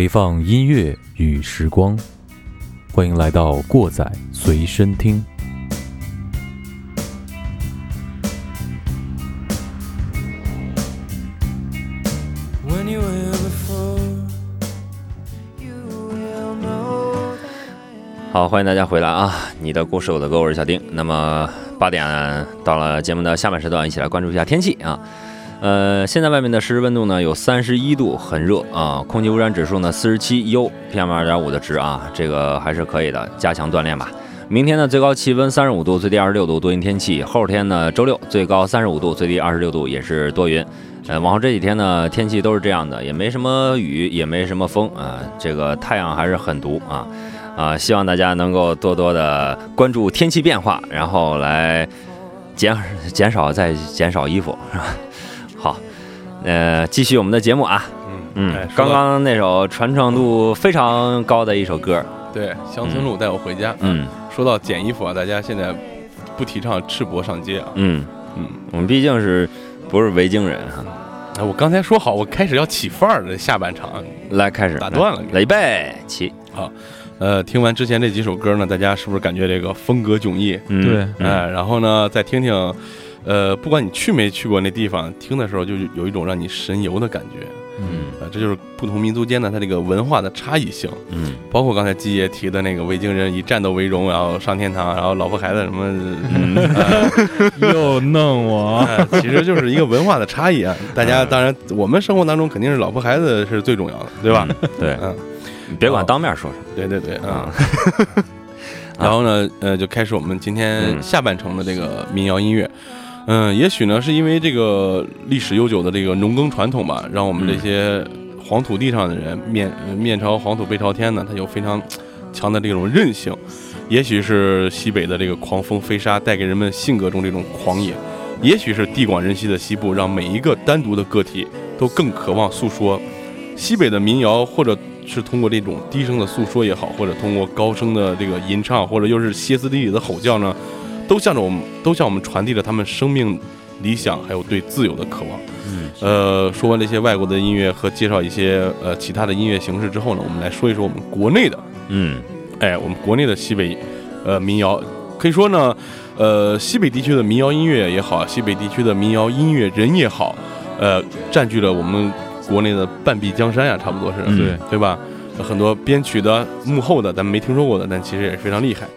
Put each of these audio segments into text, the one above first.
回放音乐与时光，欢迎来到过载随身听。好，欢迎大家回来啊！你的故事，我的歌，我是小丁。那么八点到了节目的下半时段，一起来关注一下天气啊。呃，现在外面的实时温度呢有三十一度，很热啊。空气污染指数呢四十七，U，PM 二点五的值啊，这个还是可以的，加强锻炼吧。明天呢最高气温三十五度，最低二十六度，多云天气。后天呢周六最高三十五度，最低二十六度，也是多云。呃，往后这几天呢天气都是这样的，也没什么雨，也没什么风啊，这个太阳还是很毒啊。啊，希望大家能够多多的关注天气变化，然后来减减少再减少衣服，是吧？好，呃，继续我们的节目啊。嗯嗯，刚刚那首传唱度非常高的一首歌，对，乡村路带我回家。嗯，说到剪衣服啊，大家现在不提倡赤膊上街啊。嗯嗯，我们毕竟是不是维京人啊？哎，我刚才说好，我开始要起范儿的下半场，来开始打断了，预备起，好。呃，听完之前这几首歌呢，大家是不是感觉这个风格迥异？对，哎，然后呢，再听听，呃，不管你去没去过那地方，听的时候就有一种让你神游的感觉。嗯，啊，这就是不同民族间的它这个文化的差异性。嗯，包括刚才季爷提的那个维京人以战斗为荣，然后上天堂，然后老婆孩子什么，又弄我，其实就是一个文化的差异啊。大家当然，我们生活当中肯定是老婆孩子是最重要的，对吧？对，嗯。别管当面说什么，对对对，啊，然后呢，呃，就开始我们今天下半程的这个民谣音乐，嗯，嗯也许呢是因为这个历史悠久的这个农耕传统吧，让我们这些黄土地上的人面面朝黄土背朝天呢，他有非常强的这种韧性，也许是西北的这个狂风飞沙带给人们性格中这种狂野，也许是地广人稀的西部让每一个单独的个体都更渴望诉说，西北的民谣或者。是通过这种低声的诉说也好，或者通过高声的这个吟唱，或者又是歇斯底里的吼叫呢，都向着我们，都向我们传递着他们生命理想，还有对自由的渴望。嗯，呃，说完这些外国的音乐和介绍一些呃其他的音乐形式之后呢，我们来说一说我们国内的。嗯，哎，我们国内的西北呃民谣，可以说呢，呃，西北地区的民谣音乐也好，西北地区的民谣音乐人也好，呃，占据了我们。国内的半壁江山呀，差不多是对对吧？很多编曲的、幕后的，咱们没听说过的，但其实也是非常厉害。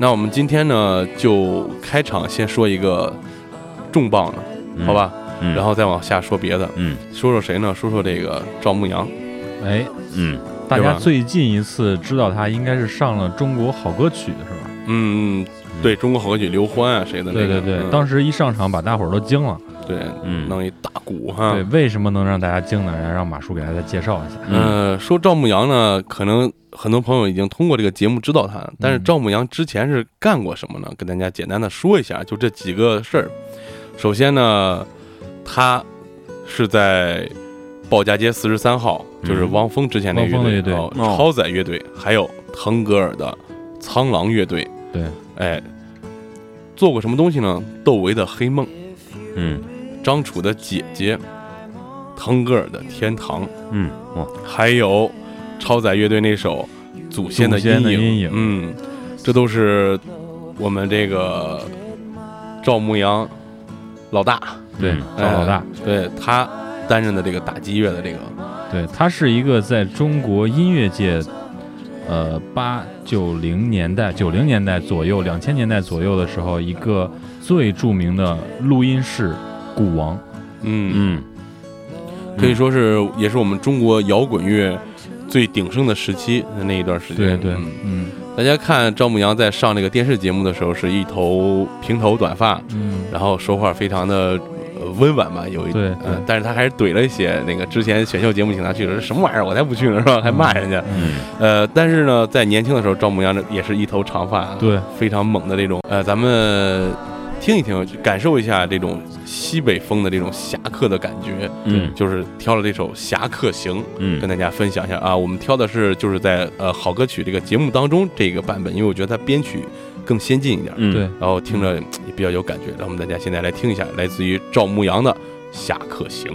那我们今天呢，就开场先说一个重磅的，好吧？然后再往下说别的。嗯，说说谁呢？说说这个赵牧阳。哎，嗯，大家最近一次知道他，应该是上了《中国好歌曲》是吧？嗯，对中国好歌曲刘欢啊，谁的？对对对，当时一上场把大伙儿都惊了。对，嗯，弄一大鼓哈。对，为什么能让大家惊呢？然后让马叔给大家介绍一下。嗯，说赵牧阳呢，可能很多朋友已经通过这个节目知道他，但是赵牧阳之前是干过什么呢？跟大家简单的说一下，就这几个事儿。首先呢，他是在鲍家街四十三号，就是汪峰之前那个乐队，超载乐队，还有腾格尔的苍狼乐队。对，哎，做过什么东西呢？窦唯的《黑梦》。嗯。张楚的姐姐，腾格尔的《天堂》，嗯，哇，还有超载乐队那首《祖先的阴影》，嗯，这都是我们这个赵牧阳老大，对，赵老大，对他担任的这个打击乐的这个，对他是一个在中国音乐界，呃，八九零年代、九零年代左右、两千年代左右的时候，一个最著名的录音室。鼓王，嗯。嗯，可以说是也是我们中国摇滚乐最鼎盛的时期的那一段时间。对对，嗯，大家看赵牧阳在上那个电视节目的时候，是一头平头短发，嗯，然后说话非常的温婉吧，有一对，但是他还是怼了一些那个之前选秀节目请他去的，什么玩意儿，我才不去呢，是吧？还骂人家，嗯，呃，但是呢，在年轻的时候，赵牧阳也是一头长发，对，非常猛的那种，呃，咱们。听一听，感受一下这种西北风的这种侠客的感觉。嗯，就是挑了这首《侠客行》，嗯，跟大家分享一下啊。我们挑的是就是在呃好歌曲这个节目当中这个版本，因为我觉得它编曲更先进一点。嗯，对，然后听着也比较有感觉。让我们大家现在来听一下，来自于赵牧阳的《侠客行》。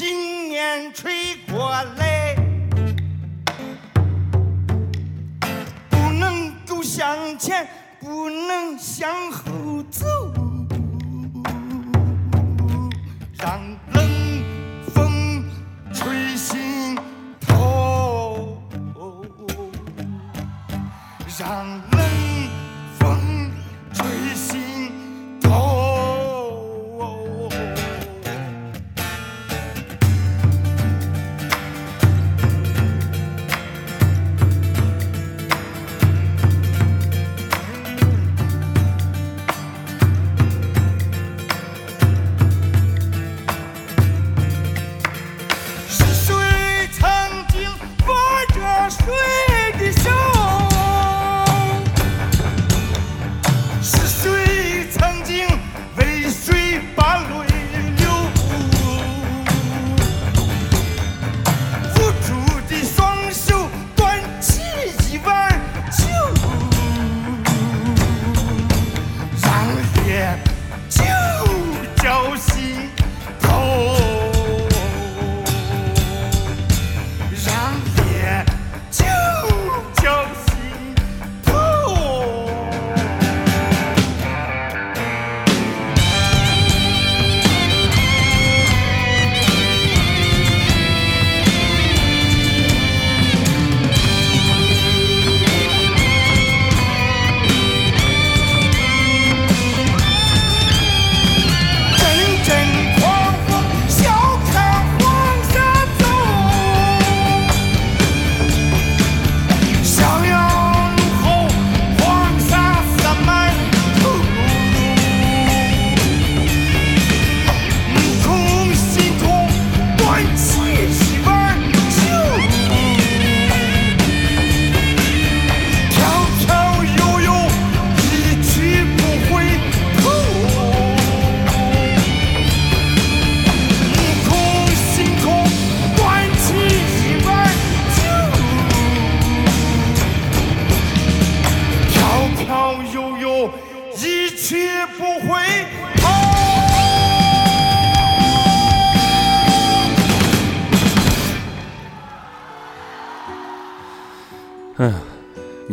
风迎面吹过来，不能够向前，不能向后走，让冷风吹心头，让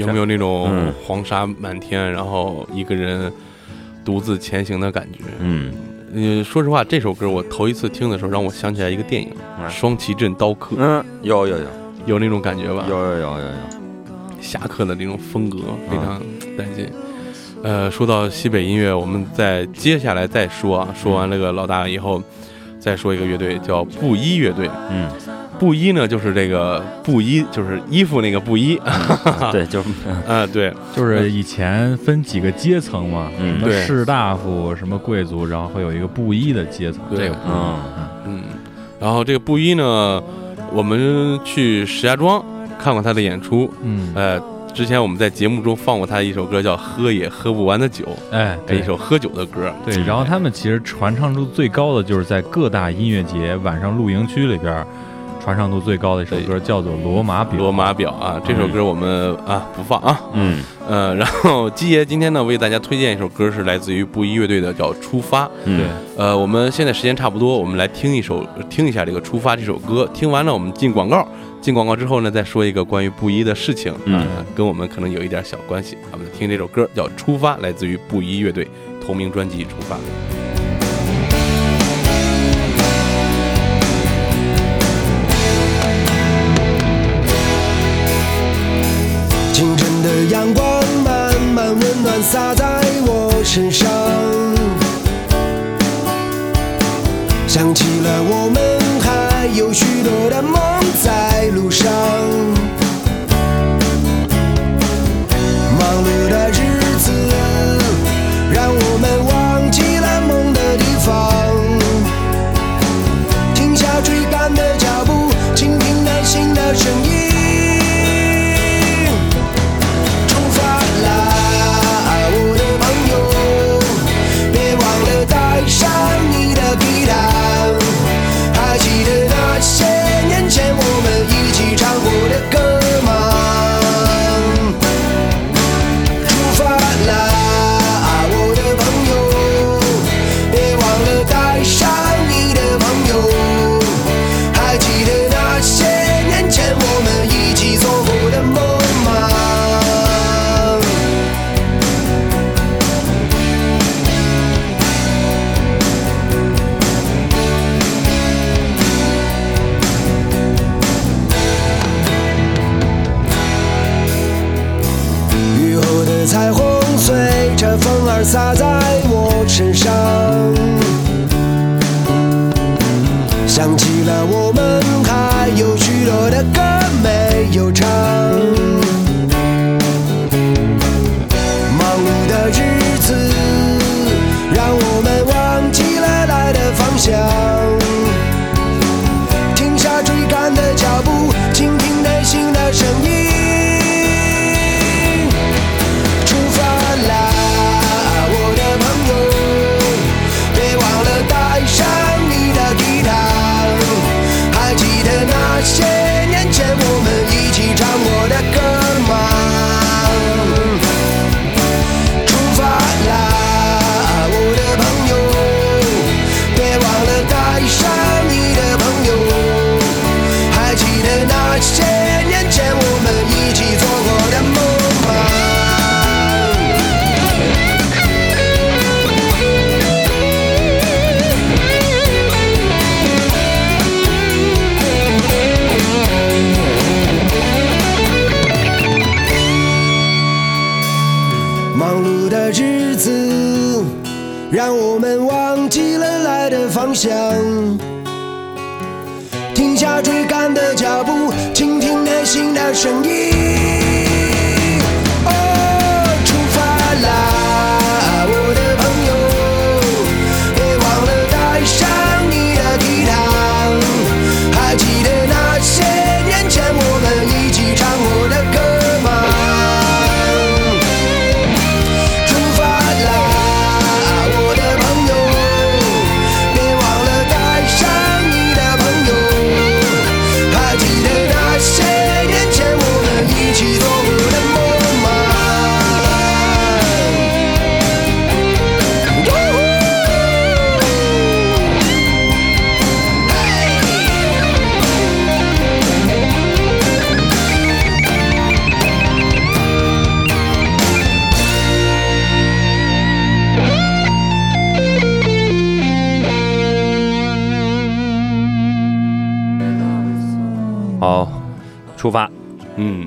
有没有那种嗯黄沙满天，然后一个人独自前行的感觉？嗯，嗯，说实话，这首歌我头一次听的时候，让我想起来一个电影嗯《双旗镇刀客》，嗯，有有有有那种感觉吧？有有有有有，侠客的那种风格嗯非常带劲。呃，说到西北音乐，我们再接下来再说啊，说完那个老大以后，再说一个乐队叫布衣乐队。嗯，布衣呢，就是这个布衣，就是衣服那个布衣。对，就是啊，对，就是以前分几个阶层嘛，嗯什么士大夫，什么贵族，然后会有一个布衣的阶层，对嗯。嗯，然后这个布衣呢，我们去石家庄看过他的演出。嗯，呃，之前我们在节目中放过他一首歌，叫《喝也喝不完的酒》，哎，对一首喝酒的歌。对，然后他们其实传唱度最高的就是在各大音乐节晚上露营区里边儿传唱度最高的一首歌，叫做《罗马表》。罗马表啊，这首歌我们啊不放啊。嗯呃，然后基爷今天呢为大家推荐一首歌，是来自于布衣乐队的，叫《出发》。嗯对，呃，我们现在时间差不多，我们来听一首，听一下这个《出发》这首歌。听完了，我们进广告。进广告之后呢，再说一个关于布衣的事情啊、嗯跟我们可能有一点小关系。我们听这首歌叫《出发》，来自于布衣乐队同名专辑《出发》。阳光慢慢温暖洒在我身上，想起了我们还有许多的梦在路上。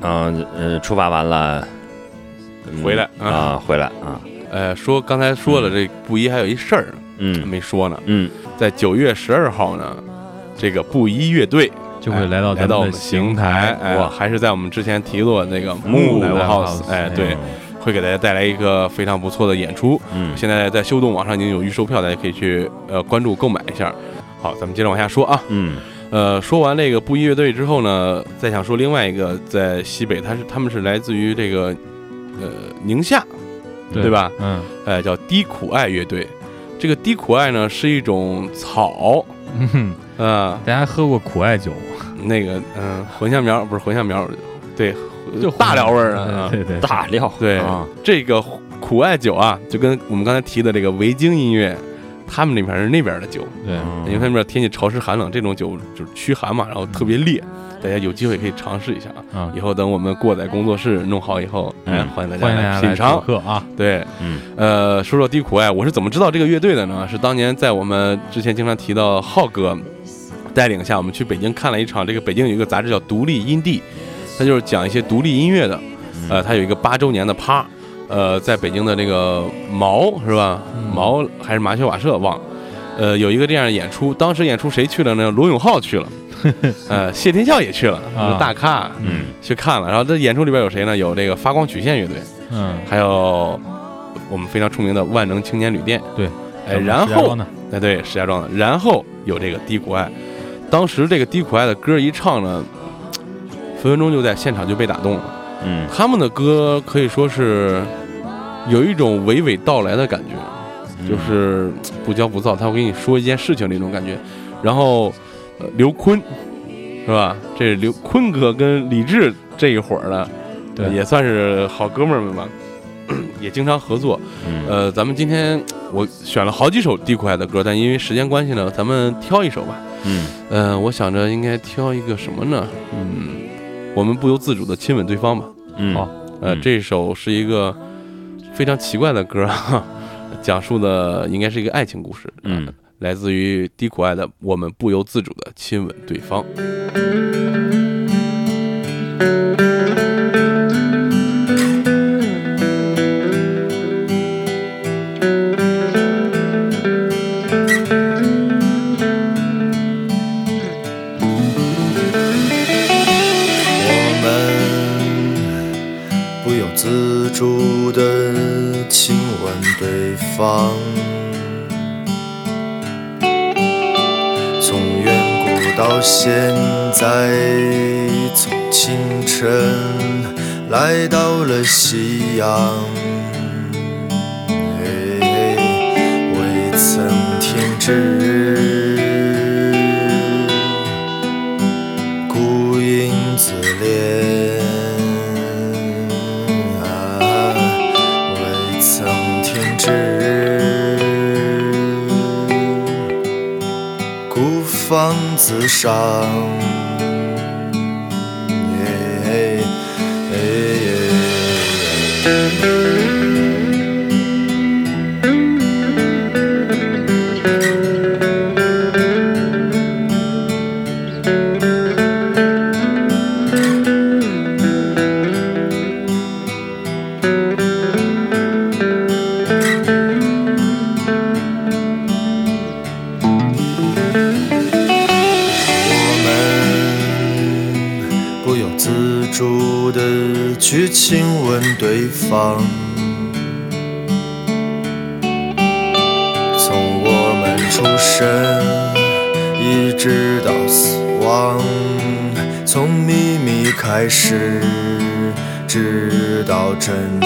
嗯，嗯呃，出发完了，嗯回来啊啊，回来啊，呃，说刚才说了，这布衣还有一事儿嗯没说呢，嗯在九月十二号呢，这个布衣乐队就会来到哎来到我们们的邢台，哎，哇还是在我们之前提过的那个木 Live House，House，哎，哎对，会给大家带来一个非常不错的演出。嗯现在在修动网上已经有预售票，大家可以去呃关注购买一下。好，咱们接着往下说啊。嗯呃，说完这个布衣乐队之后呢，再想说另外一个在西北，他是他们是来自于这个呃宁夏，对吧？嗯哎，叫低苦艾乐队。这个低苦艾呢是一种草，嗯哼，啊、大家喝过苦艾酒吗？那个嗯、茴香苗不是茴香苗，对，就大料味儿的啊。对对对，大料对，啊，这个苦艾酒啊，就跟我们刚才提的这个维京音乐，他们那边是那边的酒，对，嗯因为他们那边天气潮湿寒冷，这种酒就是驱寒嘛，然后特别烈，大家有机会可以尝试一下啊。啊以，后等我们过载工作室弄好以后，哎嗯，欢迎大家家来品尝。客啊！对，嗯呃，说说低苦艾，我是怎么知道这个乐队的呢？是当年在我们之前经常提到浩哥带领下，我们去北京看了一场。这个北京有一个杂志叫《独立音地》，它就是讲一些独立音乐的。呃，它有一个八周年的趴，呃，在北京的这个毛是吧？毛还是麻雀瓦舍忘了。呃，有一个这样的演出，当时演出谁去了呢？罗永浩去了，呃，谢天笑也去了，啊大咖嗯去看了。然后这演出里边有谁呢？有这个发光曲线乐队，嗯，还有我们非常出名的万能青年旅店，对，哎，然后呢？哎对，石家庄的，然后有这个低苦爱，当时这个低苦爱的歌一唱呢，分分钟就在现场就被打动了。嗯他们的歌可以说是有一种娓娓道来的感觉，嗯就是不骄不躁，他会跟你说一件事情那种感觉。然后，呃，刘坤是吧？这是刘坤哥跟李志这一伙儿的，对也算是好哥们儿们吧，也经常合作。嗯呃，咱们今天我选了好几首低苦艾的歌，但因为时间关系呢，咱们挑一首吧。嗯呃，我想着应该挑一个什么呢？嗯，我们不由自主的亲吻对方吧。嗯好呃，嗯这首是一个非常奇怪的歌，哈，讲述的应该是一个爱情故事。嗯呃来自于低苦艾的《我们不由自主的亲吻对方》。方。从远古到现在，从清晨来到了夕阳，嘿嘿未曾停止。自赏，真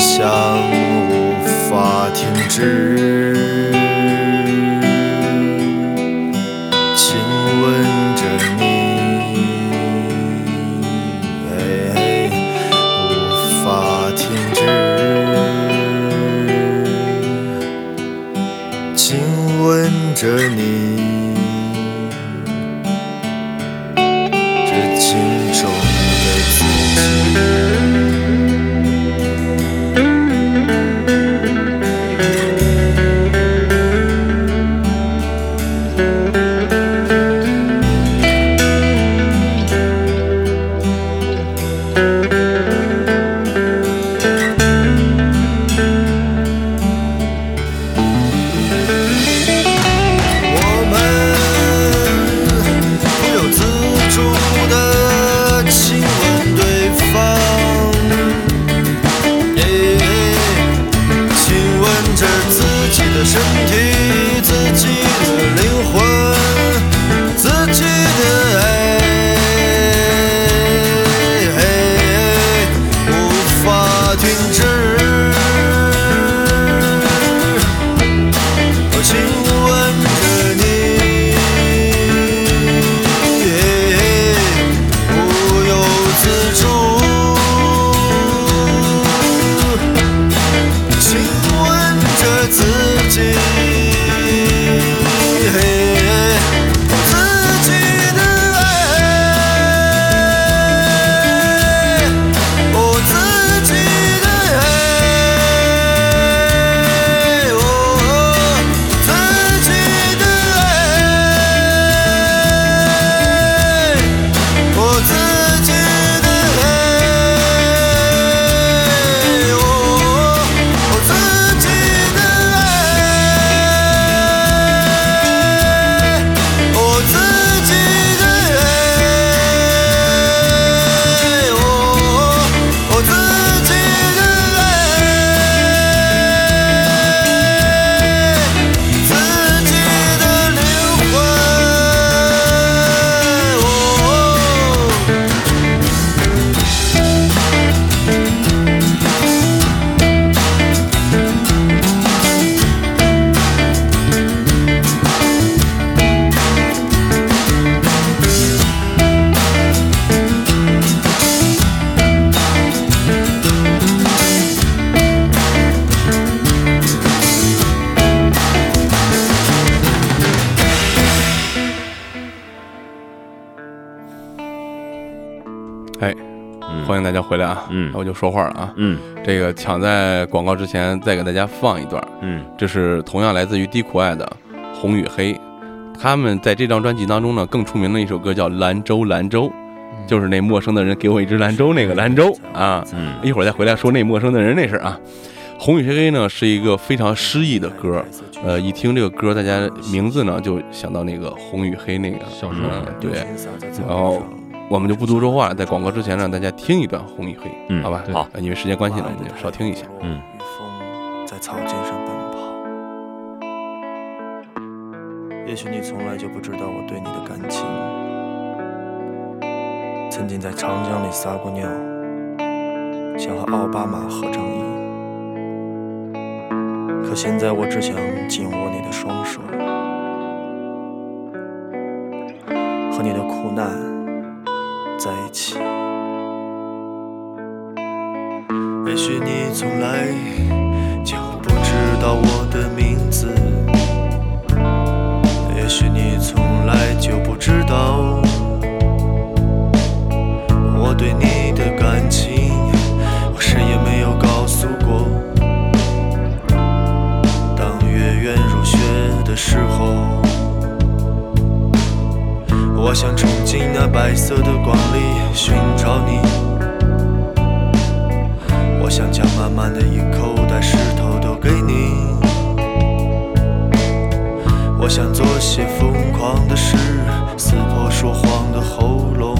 说话了啊。嗯。这个抢在广告之前再给大家放一段，嗯。这是同样来自于低苦爱的红与黑，他们在这张专辑当中呢，更出名的一首歌叫《兰州兰州》，就是那陌生的人给我一只兰州那个兰州啊。嗯。一会儿再回来说那陌生的人那事儿啊。红与黑呢是一个非常诗意的歌，呃，一听这个歌，大家名字呢就想到那个红与黑那个。小说嗯，对，然后我们就不多说话了，在广告之前让大家听一段《红与黑》，嗯好吧？好呃因为时间关系呢，我们就少听一下。嗯风在草尖上奔跑。也许你从来就不知道我对你的感情。曾经在长江里撒过尿，想和奥巴马合张影。可现在我只想紧握你的双手，和你的苦难在一起。也许你从来就不知道我的名字，也许你从来就不知道我想冲进那白色的光里寻找你。我想将满满的一口袋石头都给你。我想做些疯狂的事，撕破说谎的喉咙。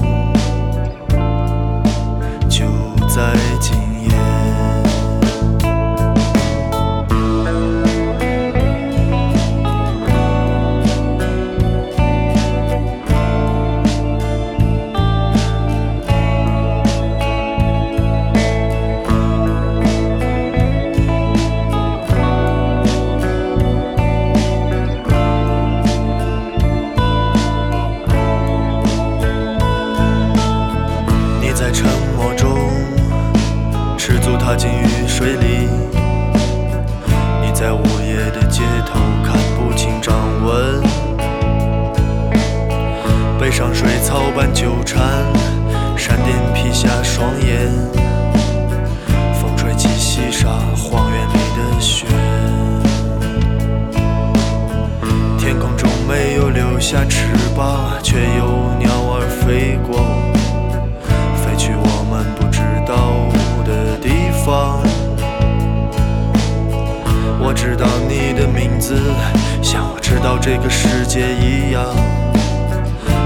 世界一样，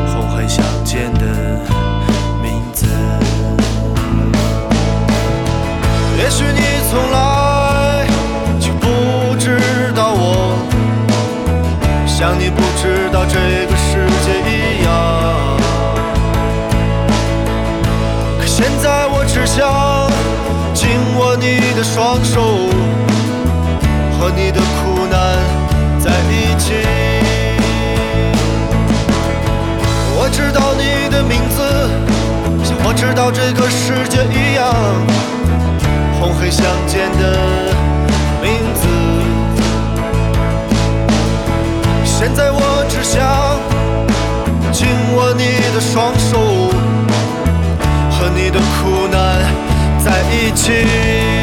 红黑相间的名字。也许你从来就不知道我，像你不知道这个世界一样。可现在我只想紧握你的双手，和你的知道你的名字，像我知道这个世界一样，红黑相间的名字。现在我只想紧握你的双手。和你的苦难在一起。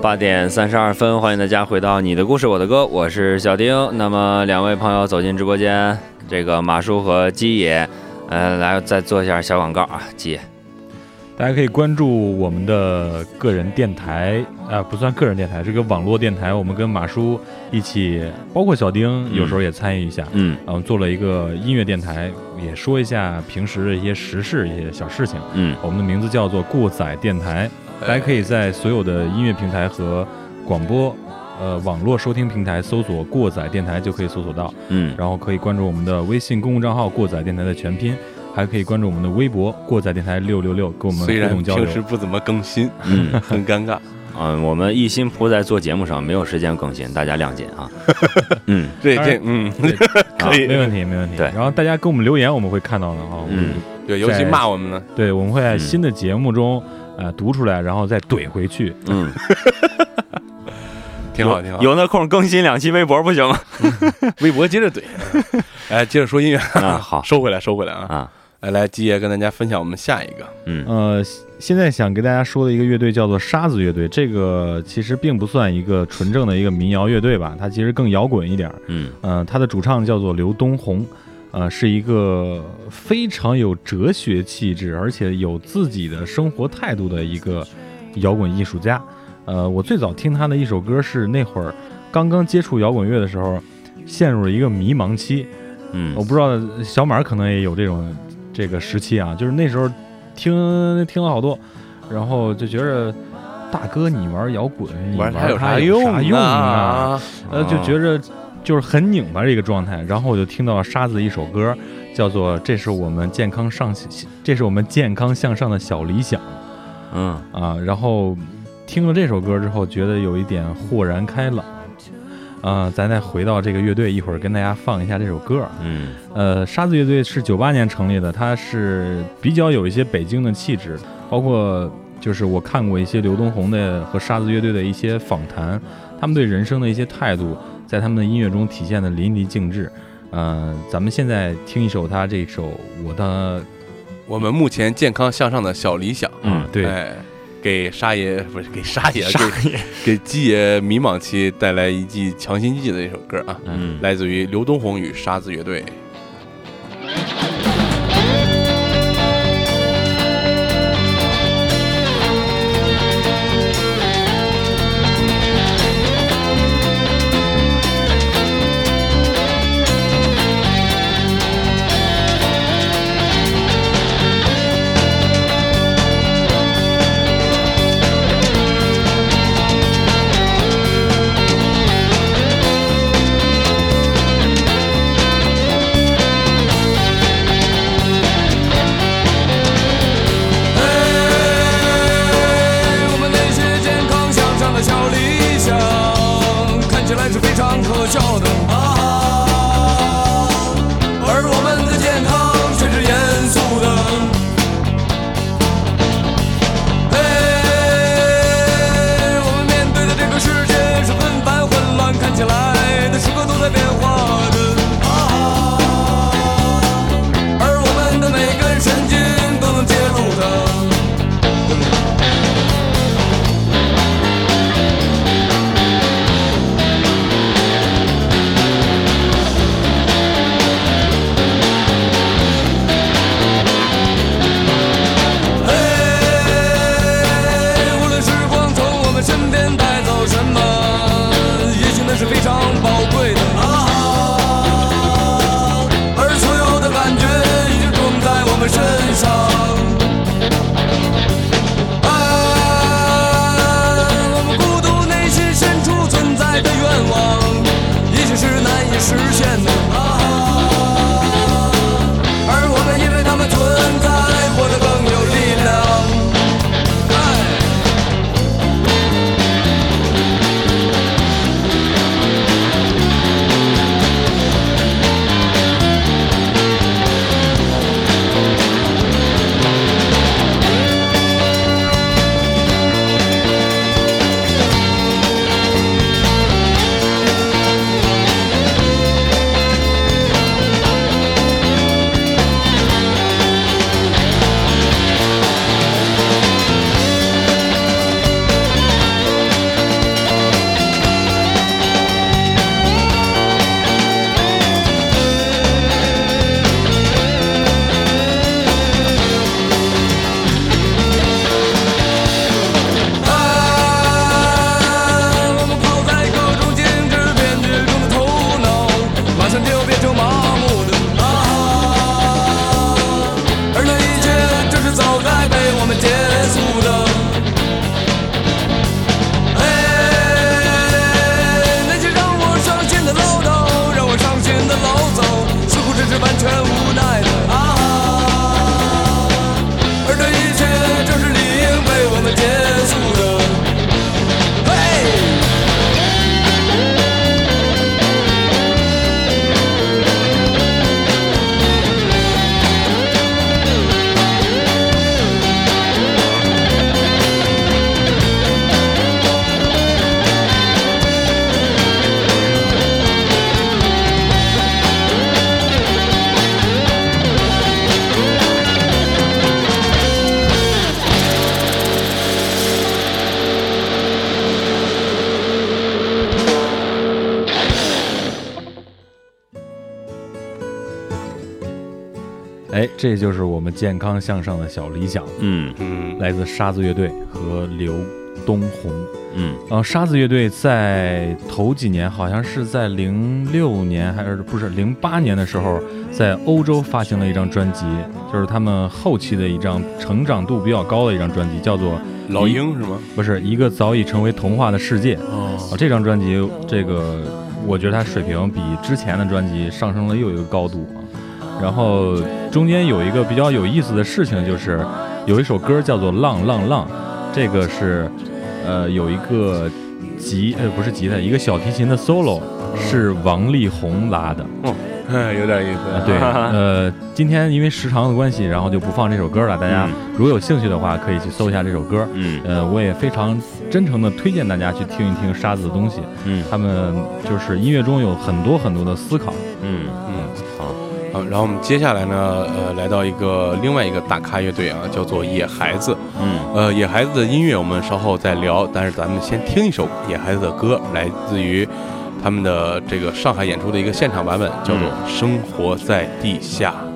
八点三十二分，欢迎大家回到你的故事我的歌，我是小丁。那么两位朋友走进直播间，这个马叔和鸡爷，呃，来再做一下小广告啊，鸡爷。大家可以关注我们的个人电台，啊、不算个人电台，是个网络电台，我们跟马叔一起，包括小丁有时候也参与一下，嗯然后做了一个音乐电台，也说一下平时的一些时事、一些小事情。嗯我们的名字叫做过载电台，大家可以在所有的音乐平台和广播。呃，网络收听平台搜索“过载电台”就可以搜索到，嗯，然后可以关注我们的微信公共账号“过载电台”的全拼，还可以关注我们的微博“过载电台六六六”，跟我们互动交流平。时不怎么更新，嗯 很尴尬。嗯，我们一心扑在做节目上，没有时间更新，大家谅解啊。嗯这当然这嗯，可以没问题，没问题。对然后大家给我们留言，我们会看到的啊。嗯对，尤其骂我们呢，对，我们会在嗯新的节目中，呃，读出来，然后再怼回去。嗯，挺好挺好。有那空更新两期微博不行吗？微博接着怼，哎，接着说音乐，啊，好收回来，收回来啊！啊，来来，基爷跟大家分享我们下一个，嗯呃，现在想给大家说的一个乐队叫做沙子乐队，这个其实并不算一个纯正的一个民谣乐队吧，它其实更摇滚一点儿。嗯呃，它的主唱叫做刘东红，呃，是一个非常有哲学气质，而且有自己的生活态度的一个摇滚艺术家。呃，我最早听他的一首歌是那会儿刚刚接触摇滚乐的时候，陷入了一个迷茫期。嗯我嗯不知道小马可能也有这种这个时期啊，就是那时候听听了好多，然后就觉着大哥你玩摇滚，你玩它有啥用？啊？呃，就觉着就是很拧巴的一个状态。然后我就听到沙子的一首歌，叫做《这是我们健康上这是我们健康向上的小理想》嗯啊。然后听了这首歌之后，觉得有一点豁然开朗。啊，咱再回到这个乐队，一会儿跟大家放一下这首歌。嗯呃，沙子乐队是九八年成立的，它是比较有一些北京的气质，包括就是我看过一些刘东红的和沙子乐队的一些访谈，他们对人生的一些态度，在他们的音乐中体现的淋漓尽致。呃，咱们现在听一首他这首我的，我们目前健康向上的小理想，嗯，对，哎，给沙爷不是给沙爷，给给鸡爷迷茫期带来一剂强心剂的一首歌啊，嗯，来自于刘东红与沙子乐队。这就是我们健康向上的小理想，嗯嗯，来自沙子乐队和刘东红。嗯呃，沙子乐队在头几年，好像是在零六年还是不是零八年的时候，在欧洲发行了一张专辑，就是他们后期的一张成长度比较高的一张专辑，叫做老鹰是吗？不是一个早已成为童话的世界。哦啊，这张专辑，这个我觉得它水平比之前的专辑上升了又一个高度啊。然后中间有一个比较有意思的事情，就是有一首歌叫做《浪浪浪》，这个是呃有一个吉呃不是吉他，一个小提琴的 solo 是王力宏拉的。哦，哎，有点意思啊，对，呃，今天因为时长的关系，然后就不放这首歌了。大家嗯如果有兴趣的话，可以去搜一下这首歌。嗯呃，我也非常真诚的推荐大家去听一听沙子的东西。嗯他们就是音乐中有很多很多的思考。嗯嗯，好，好，然后我们接下来呢，呃，来到一个另外一个大咖乐队啊，叫做野孩子。嗯呃，野孩子的音乐我们稍后再聊，但是咱们先听一首野孩子的歌，来自于他们的这个上海演出的一个现场版本，叫做《生活在地下》。「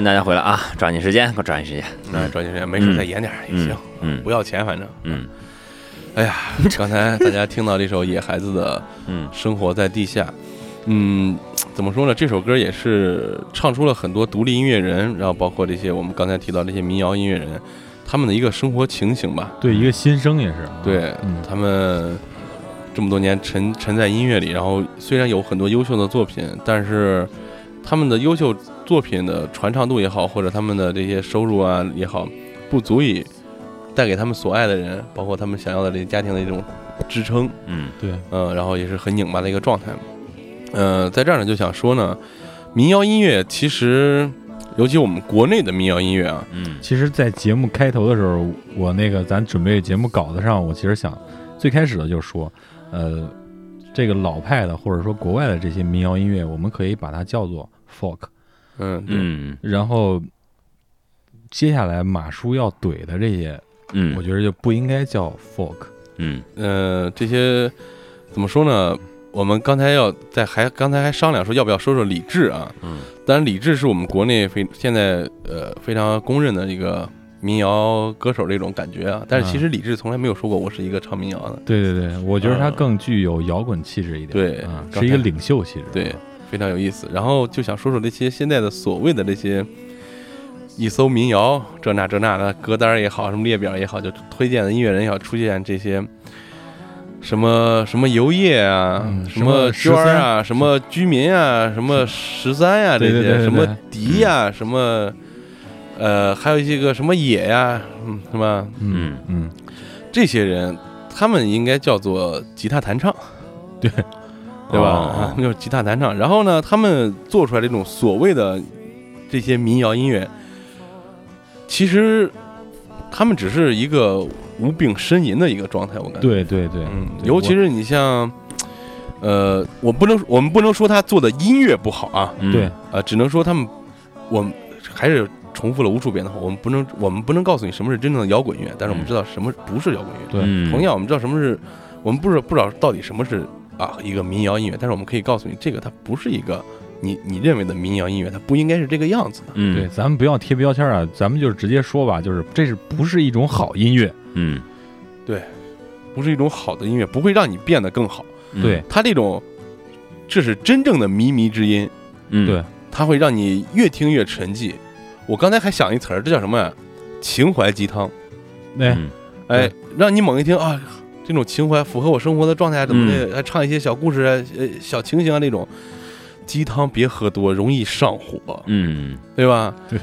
迎大家回来啊！抓紧时间，给我抓紧时间。嗯抓紧时间，没事再演点也行，嗯不要钱，反正。嗯哎呀，刚才大家听到这首《野孩子的嗯生活在地下》，嗯，怎么说呢？这首歌也是唱出了很多独立音乐人，然后包括这些我们刚才提到这些民谣音乐人，他们的一个生活情形吧。对一个新生也是，对嗯他们这么多年沉沉在音乐里，然后虽然有很多优秀的作品，但是他们的优秀作品的传唱度也好，或者他们的这些收入啊也好，不足以带给他们所爱的人，包括他们想要的这些家庭的一种支撑。嗯对，嗯，然后也是很拧巴的一个状态。呃，在这儿呢就想说呢，民谣音乐其实，尤其我们国内的民谣音乐啊，嗯其实，在节目开头的时候，我那个咱准备节目稿子上，我其实想最开始的就说，呃，这个老派的或者说国外的这些民谣音乐，我们可以把它叫做 folk，嗯对。嗯。然后接下来马叔要怼的这些，嗯，我觉得就不应该叫 folk。嗯。呃，这些怎么说呢？我们刚才要在还刚才还商量说要不要说说李志啊？嗯，当然李志是我们国内非现在呃非常公认的一个民谣歌手这种感觉啊。但是其实李志从来没有说过我是一个唱民谣的，对对对，我觉得他呃更具有摇滚气质一点，对啊，是一个领袖气质，对，非常有意思。然后就想说说这些现在的所谓的这些一搜民谣这那这那的歌单也好，什么列表也好，就推荐的音乐人也好，出现这些什么什么游业啊，嗯什么娟儿啊，什么居民啊，什么十三呀、这些对对对对什么迪呀、什么呃，还有一些个什么野呀、嗯，是吧？嗯嗯，这些人他们应该叫做吉他弹唱。对对吧？哦啊，就是吉他弹唱。然后呢，他们做出来这种所谓的这些民谣音乐，其实他们只是一个无病呻吟的一个状态，我感觉。，对对对，嗯，尤其是你像，呃，我不能，我们不能说他做的音乐不好啊，嗯对，啊，只能说他们，我们还是重复了无数遍的话，我们不能，我们不能告诉你什么是真正的摇滚乐，但是我们嗯知道什么不是摇滚乐。对嗯同样，我们知道什么是，我们不知道不知道到底什么是啊一个民谣音乐，但是我们可以告诉你，这个它不是一个你你认为的民谣音乐，它不应该是这个样子的。嗯对，咱们不要贴标签啊，咱们就是直接说吧，就是这是不是一种好音乐？嗯对不是一种好的音乐，不会让你变得更好。嗯对它这种，这是真正的靡靡之音，嗯对它会让你越听越沉寂。我刚才还想一词儿，这叫什么呀？情怀鸡汤。对，嗯哎，让你猛一听啊，这种情怀符合我生活的状态啊，怎么嗯的？还唱一些小故事啊、呃小情形啊那种。鸡汤别喝多，容易上火，嗯对吧？对，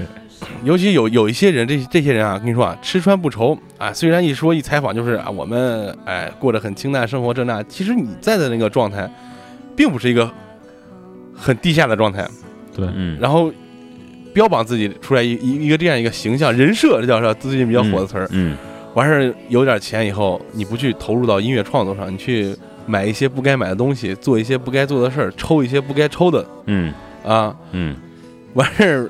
尤其有有一些人，这这些人啊，跟你说啊，吃穿不愁啊。虽然一说一采访就是啊，我们哎过着很清淡生活这那，其实你在的那个状态，并不是一个很低下的状态。对，嗯，然后标榜自己出来一一一个这样一个形象人设，这叫啥？最近比较火的词儿。嗯完事儿有点钱以后，你不去投入到音乐创作上，你去买一些不该买的东西，做一些不该做的事儿，抽一些不该抽的嗯啊，嗯完事儿，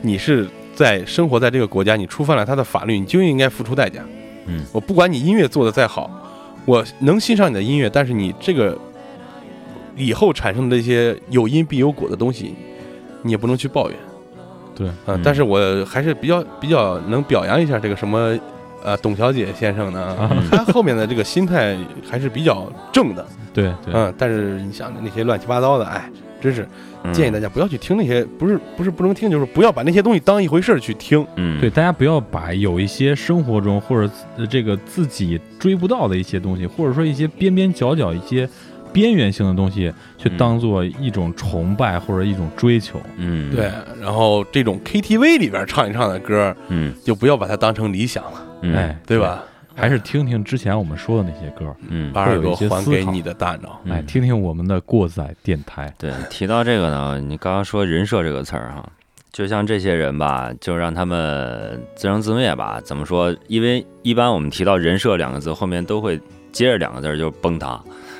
你是在生活在这个国家，你触犯了他的法律，你就应该付出代价。嗯，我不管你音乐做的再好，我能欣赏你的音乐，但是你这个以后产生的这些有因必有果的东西，你也不能去抱怨。对，啊嗯，但是我还是比较比较能表扬一下这个什么。呃，董小姐先生呢，啊他后面的这个心态还是比较正的，对对，嗯，但是你想那些乱七八糟的，哎，真是嗯建议大家不要去听那些，不是不是不能听，就是不要把那些东西当一回事儿去听。嗯对，大家不要把有一些生活中或者呃这个自己追不到的一些东西，或者说一些边边角角、一些边缘性的东西，去嗯当做一种崇拜或者一种追求。嗯对，然后这种 KTV 里边唱一唱的歌，嗯就不要把它当成理想了，嗯哎，对吧？还是听听之前我们说的那些歌，嗯把耳朵还给你的大脑。哎，听听我们的过载电台。对，提到这个呢，你刚刚说“人设”这个词儿哈，就像这些人吧，就让他们自生自灭吧。怎么说？因为一般我们提到“人设”两个字，后面都会接着两个字儿，就是崩塌，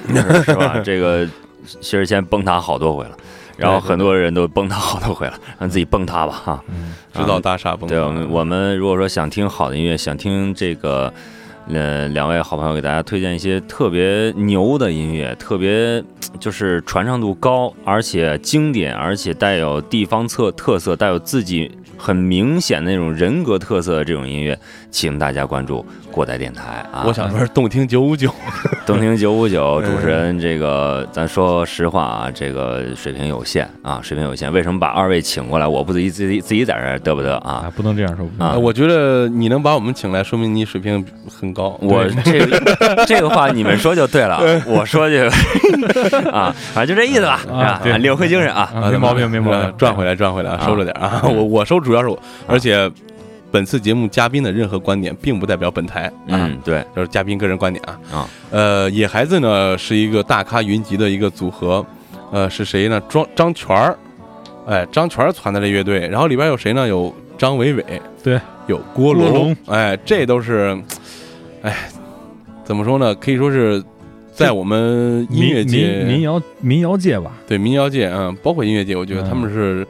是是吧？这个薛之谦崩塌好多回了，然后很多人都崩塌好多回了，让自己崩塌吧哈。嗯，制造大厦崩塌。对我们，我们如果说想听好的音乐，想听这个呃，两位好朋友给大家推荐一些特别牛的音乐，特别就是传唱度高，而且经典，而且带有地方特特色，带有自己很明显的那种人格特色的这种音乐，请大家关注过载电台啊！我想说是动听九五九，动听九五九主持人，这个咱说实话啊，这个水平有限啊，水平有限。为什么把二位请过来？我不自己自己自己在这儿嘚不得啊啊？，不能这样说。啊呃我觉得你能把我们请来，说明你水平很高。我这个 这个话你们说就对了，我说就 啊，反正就这意思吧，啊领会精神啊，啊没毛病，没毛呃病。赚回来，赚回来，啊收着点啊！我我收主要是我，而且本次节目嘉宾的任何观点并不代表本台啊嗯，，对就是嘉宾个人观点啊。啊，呃，野孩子呢是一个大咖云集的一个组合，呃，是谁呢？张张全儿，哎，张全儿传的这乐队，然后里边有谁呢？有张伟伟，对，有郭龙郭龙，哎，这都是，哎，怎么说呢？可以说是在我们音乐界民民谣民谣界吧，对民谣界，嗯，包括音乐界，我觉得他们是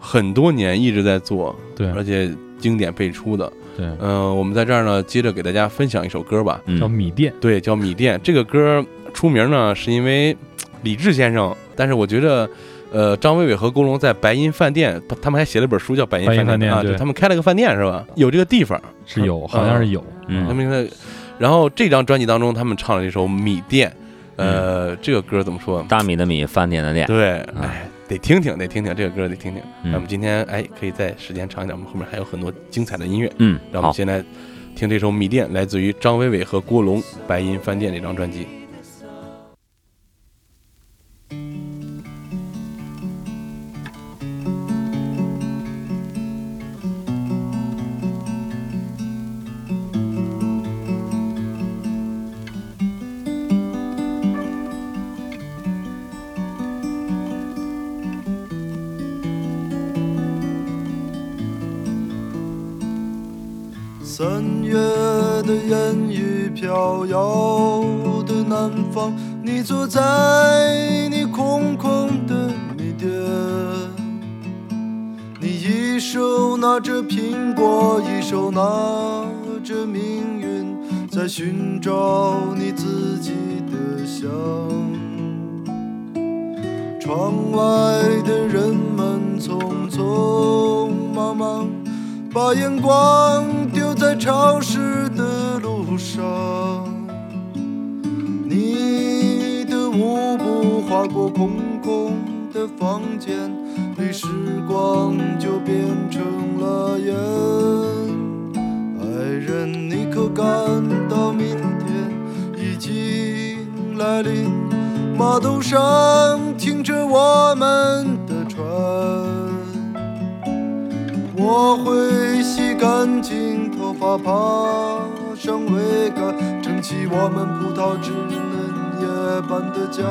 很多年一直在做，对而且经典辈出的。对，嗯、我们在这儿呢，接着给大家分享一首歌吧。叫嗯米店。对，叫《米店》这个歌出名呢，是因为李志先生，但是我觉得。呃，张伟伟和郭龙在白银饭店，他他们还写了本书叫《白银饭店啊对他们开了个饭店是吧？有这个地方，是有，好像是有。嗯他嗯们现在，然后这张专辑当中，他们唱了一首《米店》，呃，这个歌怎么说？大米的米，饭店的店，对，哎，得听听，得听听这个歌，得听听。嗯那我们今天哎，可以再时间长一点，我们后面还有很多精彩的音乐。嗯，好，让我们现在听这首《米店》，来自于张伟伟和郭龙《白银饭店》这张专辑。三月的烟雨飘摇的南方，你坐在你空空的米店，你一手拿着苹果，一手拿着命运，在寻找你自己的香。窗外的人们匆匆忙忙。把眼光丢在潮湿的路上，你的舞步划过空空的房间里，时光就变成了烟。爱人，你可感到明天已经来临？码头上停着我们的船。我会洗干净头发，爬上桅杆，撑起我们葡萄枝嫩叶般的家。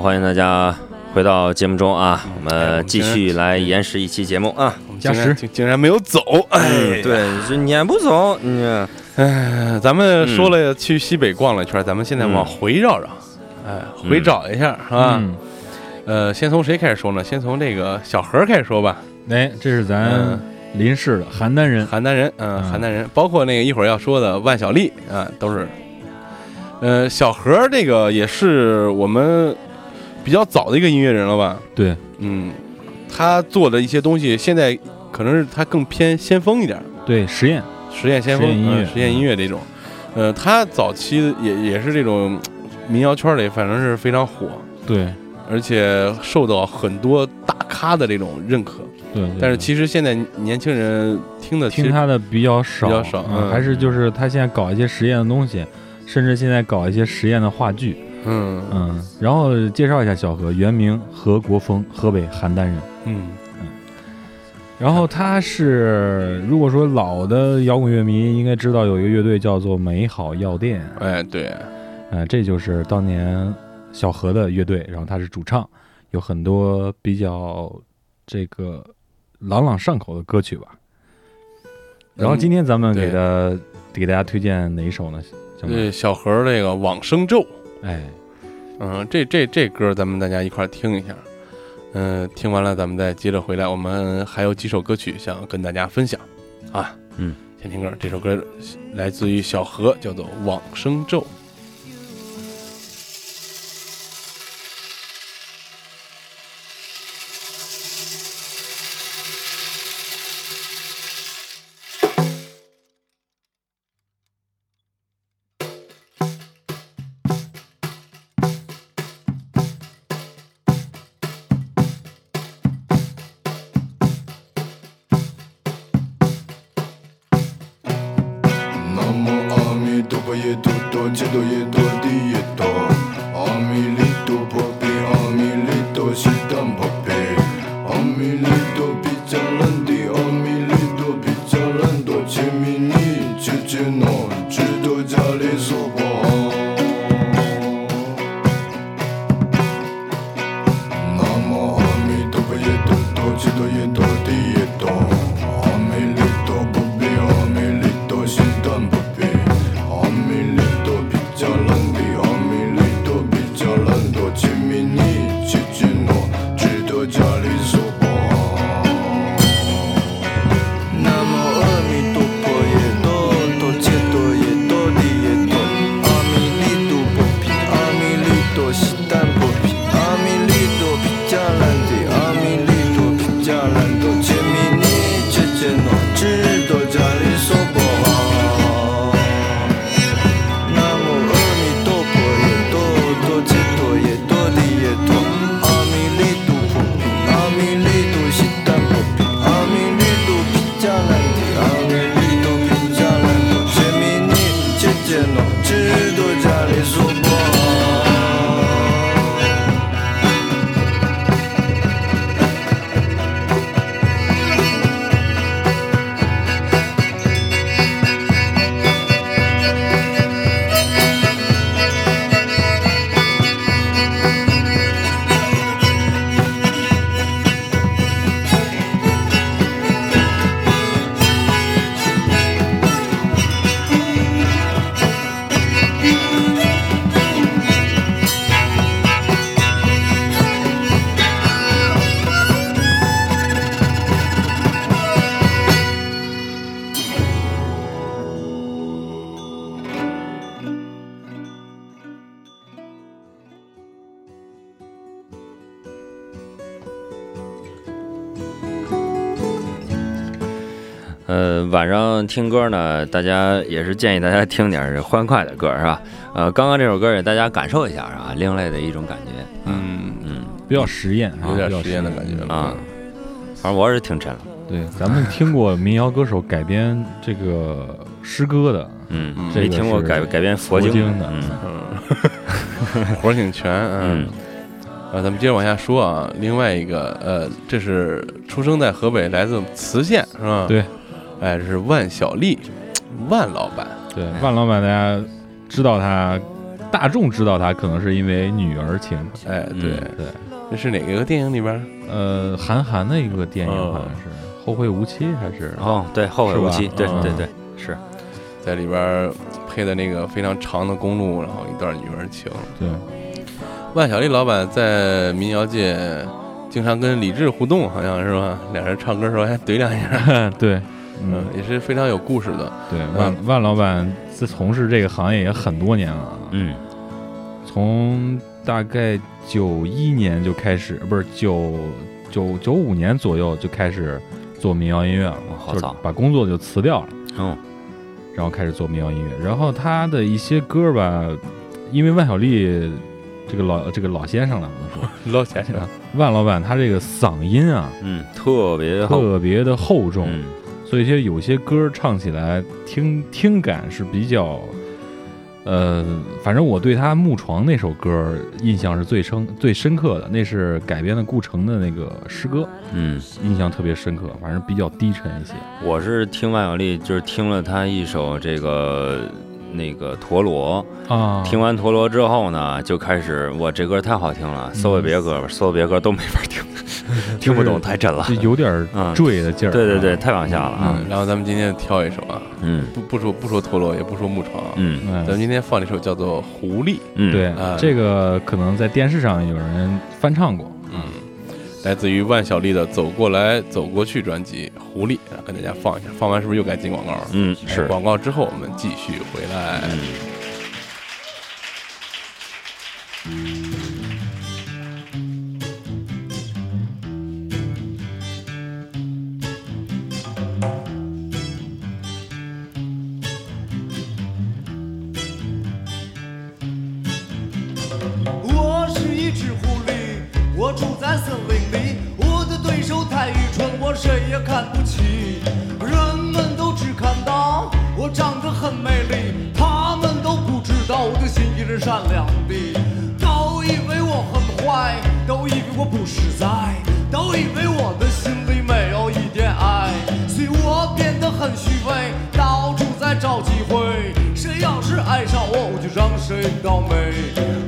好，欢迎大家回到节目中啊，我们继续来延时一期节目啊。加时竟然竟竟然没有走，哎，嗯，对，这撵不走，嗯，哎，咱们说了去西北逛了一圈，咱们现在往嗯回绕绕，哎，回找一下是吧？嗯，呃，先从谁开始说呢？先从这个小何开始说吧。哎，这是咱嗯邻市的邯郸人，邯郸人，嗯，嗯邯郸人，包括那个一会儿要说的万晓利啊，都是。呃，小何这个也是我们比较早的一个音乐人了吧？对，嗯，他做的一些东西，现在可能是他更偏先锋一点，对，实验，实验先锋、实验音乐。嗯实验音乐这种。呃，他早期也也是这种民谣圈里，反正是非常火，对，而且受到很多大咖的这种认可。对，对但是其实现在年轻人听的其他的比较少，比较少嗯嗯。还是就是他现在搞一些实验的东西，甚至现在搞一些实验的话剧，嗯。嗯，然后介绍一下小何，原名何国峰，河北邯郸人。嗯。嗯然后他是，如果说老的摇滚乐迷应该知道有一个乐队叫做美好药店，哎对，呃，这就是当年小何的乐队，然后他是主唱，有很多比较这个朗朗上口的歌曲吧。然后今天咱们给他、给大家推荐哪一首呢？小马这小何这个往生咒，哎，嗯，这这这歌咱们大家一块儿听一下。嗯，听完了咱们再接着回来，我们还有几首歌曲想跟大家分享啊。嗯，先听歌，这首歌来自于小何，叫做《往生咒》。阿弥陀佛耶陀多揭多耶多地晚上听歌呢，大家也是建议大家听点欢快的歌，是吧？呃，刚刚这首歌也大家感受一下啊，另类的一种感觉。嗯，嗯比较实验啊，有点实验的感觉啊，反正我是挺沉了。对，咱们听过民谣歌手改编这个诗歌的，嗯，这个没听过改改编佛经的嗯嗯，活挺全，嗯嗯。啊，咱们接着往下说啊。另外一个，呃，这是出生在河北，来自磁县，是吧？对，哎，这是万小利，万老板。对，万老板大家知道他，大众知道他可能是因为《女儿情》，哎，嗯对，对，这是哪个电影里边？呃，韩寒的一个电影嗯好像是《后会无期》还是？哦，对，后会无期，对对对，是，在里边儿配的那个非常长的公路，然后一段女儿情。对，万小利老板在民谣界经常跟李志互动，好像是吧？俩人唱歌的时候还怼两下，对，嗯。嗯，，也是非常有故事的。对，万万老板自从事这个行业也很多年了，嗯。从大概九一年就开始，不是九九九五年左右就开始做民谣音乐了，好早把工作就辞掉了，嗯然后开始做民谣音乐。然后他的一些歌吧，因为万晓利这个老这个老先生了，我们说老先生，万老板他这个嗓音啊嗯，特别，特别的厚重，嗯所以些有些歌唱起来听听感是比较，呃，反正我对他《木床》那首歌印象是最深最深刻的，那是改编的顾城的那个诗歌，嗯，印象特别深刻，反正比较低沉一些。我是听万晓利，就是听了他一首这个那个陀螺，啊，听完陀螺之后呢，就开始我这歌太好听了，所有别歌所有别歌都没法听，听不懂，太真了。就。有点嗯。坠的劲儿。对对对，太往下了啊。嗯，，然后咱们今天挑一首啊，嗯。不不说不说陀螺，也不说木床，嗯嗯，咱们今天放一首叫做《狐狸》，嗯，对啊，这个可能在电视上有人翻唱过。嗯，来自于万晓利的《走过来走过去》专辑《狐狸》，啊，跟大家放一下。放完是不是又该进广告了？嗯哎是，广告之后我们继续回来。嗯不实在，都以为我的心里没有一点爱，所以我变得很虚伪，到处在找机会。谁要是爱上我，我就让谁倒霉。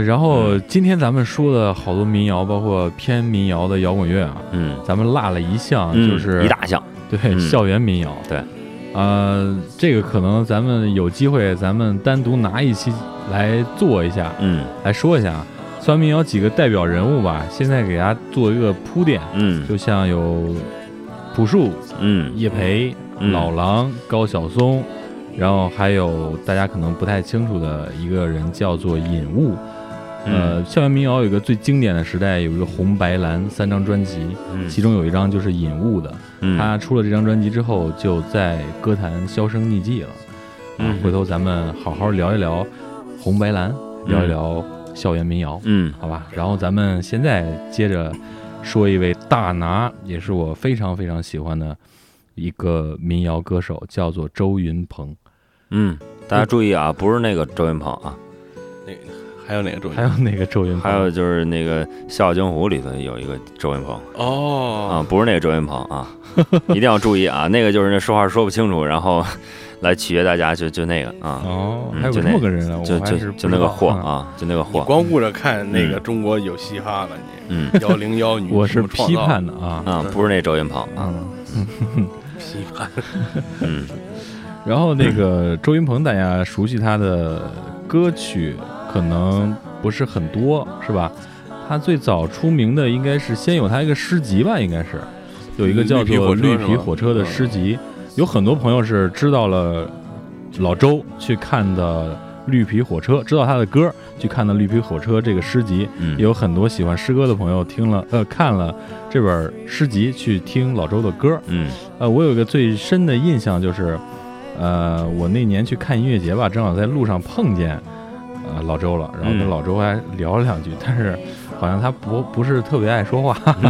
呃，然后今天咱们说的好多民谣，包括偏民谣的摇滚乐啊，嗯，咱们落了一项，嗯就是一大项，对、嗯校园民谣。对，呃，这个可能咱们有机会，咱们单独拿一期来做一下，嗯来说一下啊校园民谣几个代表人物吧。现在给大家做一个铺垫，嗯就像有朴树、嗯叶培、嗯老狼、高晓松，然后还有大家可能不太清楚的一个人叫做尹悟。嗯呃，校园民谣有一个最经典的时代，有一个红白蓝三张专辑，嗯其中有一张就是尹悟的。嗯他出了这张专辑之后，就在歌坛销声匿迹了。啊嗯，回头咱们好好聊一聊红白蓝，聊一聊校园民谣，嗯好吧？然后咱们现在接着说一位大拿，也是我非常非常喜欢的一个民谣歌手，叫做周云鹏。嗯，大家注意啊，不是那个周云鹏啊，那个还有哪个周云还有哪个周云鹏？还有就是那个《笑傲江湖》里头有一个周云鹏啊，哦，不是那个周云鹏啊，一定要注意啊，那个就是那说话说不清楚，然后 来取悦大家，就就那个啊，哦，还有那这么个人啊，就就就那个货啊。啊，就那个货，光顾着看那个中国有嘻哈了，你嗯。你幺零幺女 我是批判的啊，啊，不是那周云鹏啊，嗯。批判，嗯。然后那个周云鹏，大家熟悉他的歌曲可能不是很多，是吧？他最早出名的应该是先有他一个诗集吧，应该是有一个叫做《绿绿皮火车是吗皮火车》的诗集。有很多朋友是知道了老周去看的《绿皮火车》，知道他的歌去看的《绿皮火车》这个诗集。嗯，也有很多喜欢诗歌的朋友听了呃看了这本诗集去听老周的歌。嗯呃，我有一个最深的印象就是，呃，我那年去看音乐节吧，正好在路上碰见呃老周了，然后跟嗯老周还聊了两句，但是好像他不不是特别爱说话。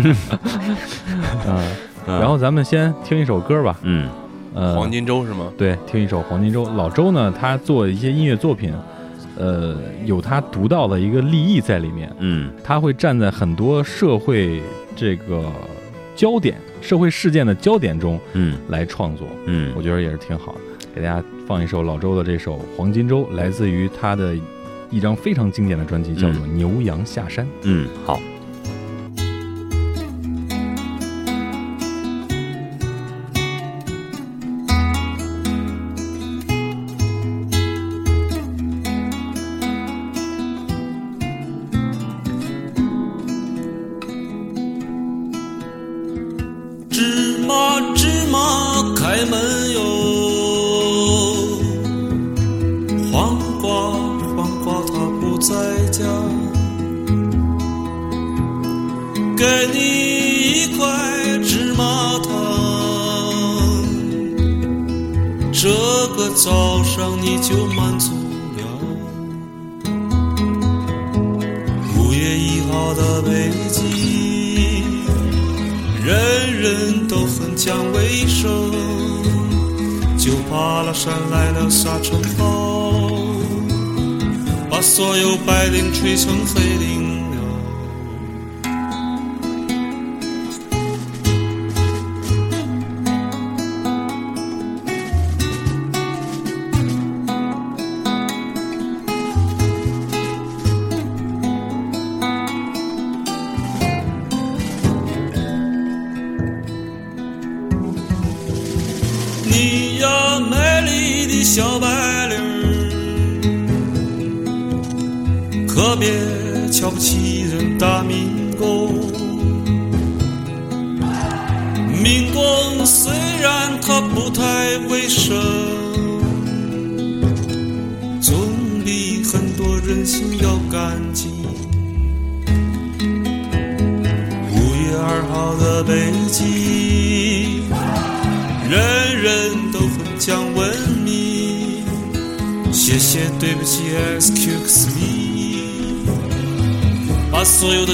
嗯，然后咱们先听一首歌吧。嗯呃，黄金周是吗？对，听一首《黄金周》。老周呢，他做一些音乐作品，呃，有他独到的一个立意在里面。嗯他会站在很多社会这个焦点、社会事件的焦点中嗯来创作，嗯我觉得也是挺好的。给大家放一首老周的这首《黄金周》，来自于他的一张非常经典的专辑，叫做《牛羊下山》。嗯，好，这个早上你就满足了。五月一号的北京。人人都很讲卫生，就爬了山来了沙尘暴，把所有白领吹成黑领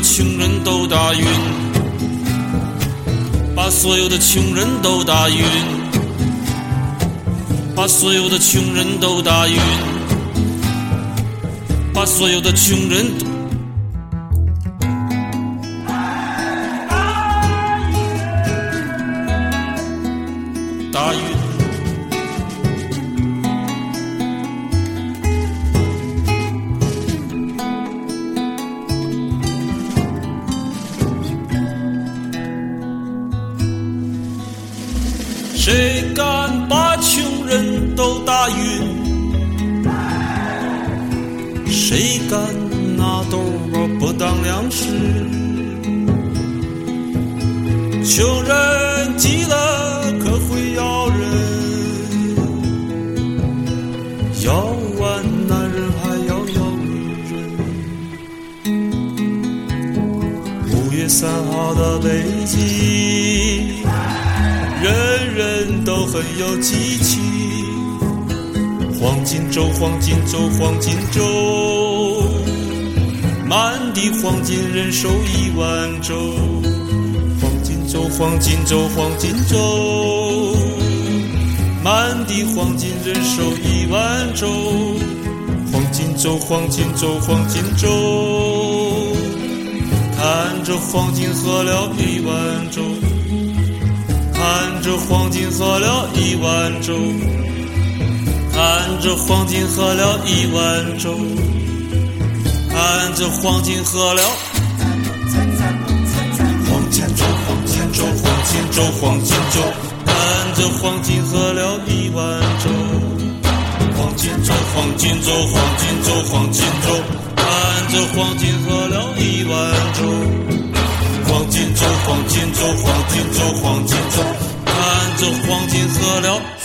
穷人都打晕，把所有的穷人都打晕，把所有的穷人都打晕，把所有的穷人都三号的北京，人人都很有激情。黄金周，黄金周，黄金周，满地黄金人手一万周。黄金周，黄金周，黄金周，满地黄金人手一万周。黄金周，黄金周，黄金周，看着黄金喝了一碗粥，看着黄金喝了一碗粥。看着黄金喝了一碗粥，看着黄金喝了。黄金粥，黄金粥，黄金粥，黄金粥，看着黄金喝了一碗粥。黄金粥，黄金粥，黄金粥，黄金粥，着黄金喝了一碗粥。黄金粥，黄金粥，黄金粥，黄金粥，看着黄金喝了。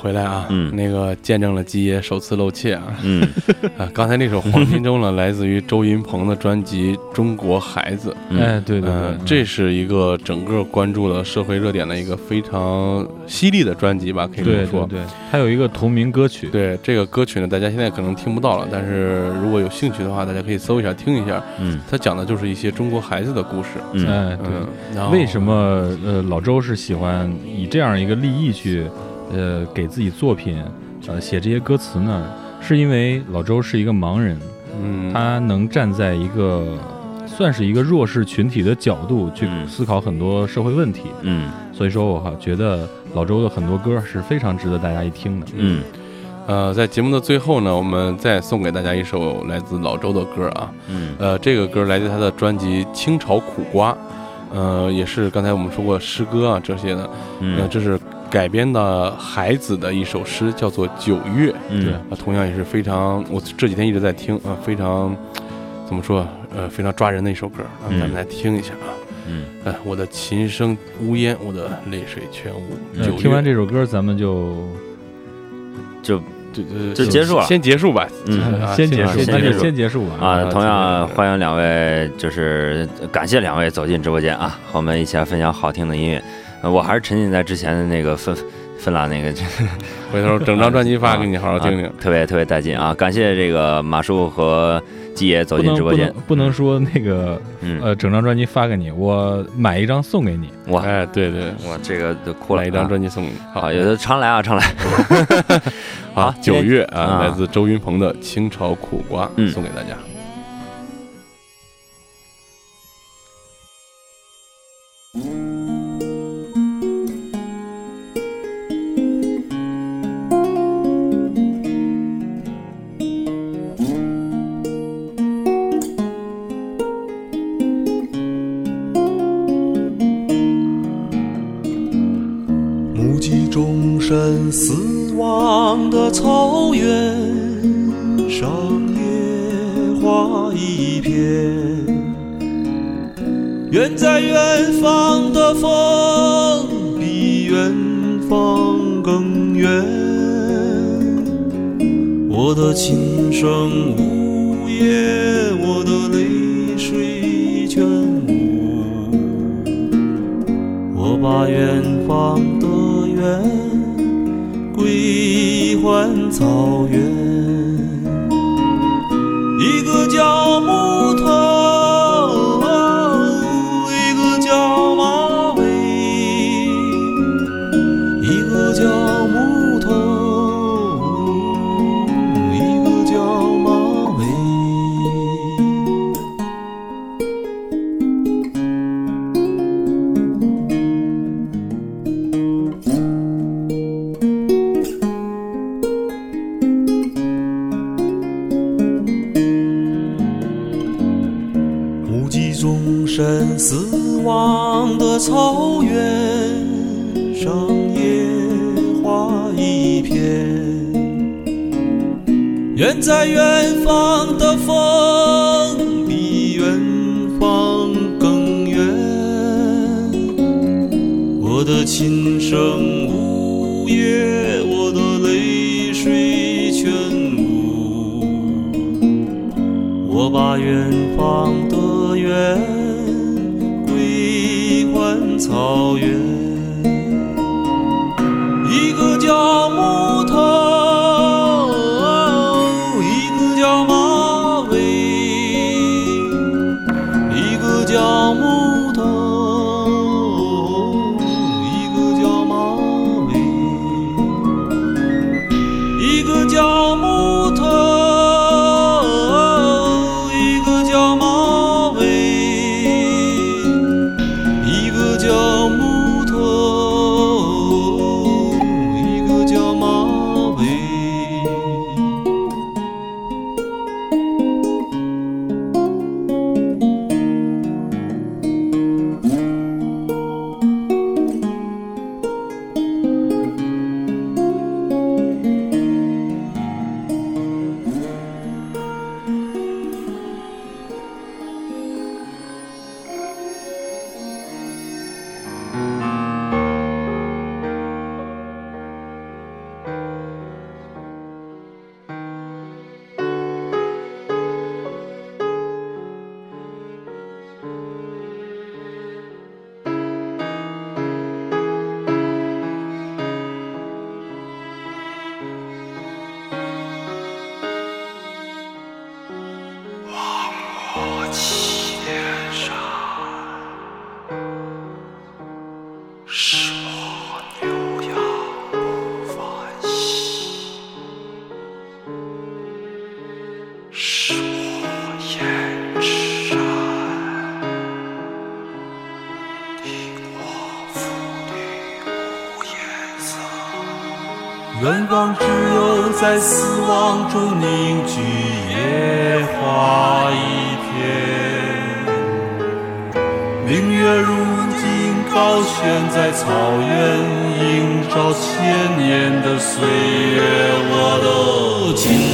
回来啊！嗯那个见证了基爷首次露怯啊！嗯 啊，刚才那首《黄金周》呢，来自于周云鹏的专辑《中国孩子》。嗯哎，对对这是一个整个关注了社会热点的一个非常犀利的专辑吧，可以这么说。对对对，它有一个同名歌曲，对这个歌曲呢，大家现在可能听不到了，但是如果有兴趣的话，大家可以搜一下听一下。嗯它讲的就是一些中国孩子的故事。嗯哎对。嗯，然后为什么呃老周是喜欢以这样一个立意去呃给自己作品呃写这些歌词呢？是因为老周是一个盲人，嗯，他能站在一个算是一个弱势群体的角度去嗯思考很多社会问题，嗯所以说我哈觉得老周的很多歌是非常值得大家一听的。嗯呃，在节目的最后呢，我们再送给大家一首来自老周的歌啊。嗯呃，这个歌来自他的专辑《清朝苦瓜》，呃，也是刚才我们说过诗歌啊这些的，呃，嗯这是改编的孩子的一首诗，叫做《九月》。嗯啊，同样也是非常，我这几天一直在听啊，非常怎么说？呃，非常抓人的一首歌咱们来听一下啊。嗯哎，我的琴声呜咽，我的泪水全无。听完这首歌，咱们就就就就就结束了先结束吧。嗯啊 先结束，那就先结束先结束吧。啊，同样啊欢迎两位，就是感谢两位走进直播间啊，和我们一起来分享好听的音乐。呃我还是沉浸在之前的那个芬芬兰那个，回头整张专辑发给你，好好听听啊。特别特别带劲啊！感谢这个马叔和基爷走进直播间能，不能说那个嗯，呃，整张专辑发给你，我买一张送给你。哇哎，对对，哇，这个都哭了，来一张啊专辑送给你。好，有的常来啊，常来。好，今天九月啊，啊来自周云鹏的《清朝苦瓜》嗯送给大家。目在远方的风，比远方更远。我的琴声呜咽，我的泪水全无。我把远方的远归还草原，在死亡中凝聚野花一片明月如今高悬在草原映照千年的岁月我的情。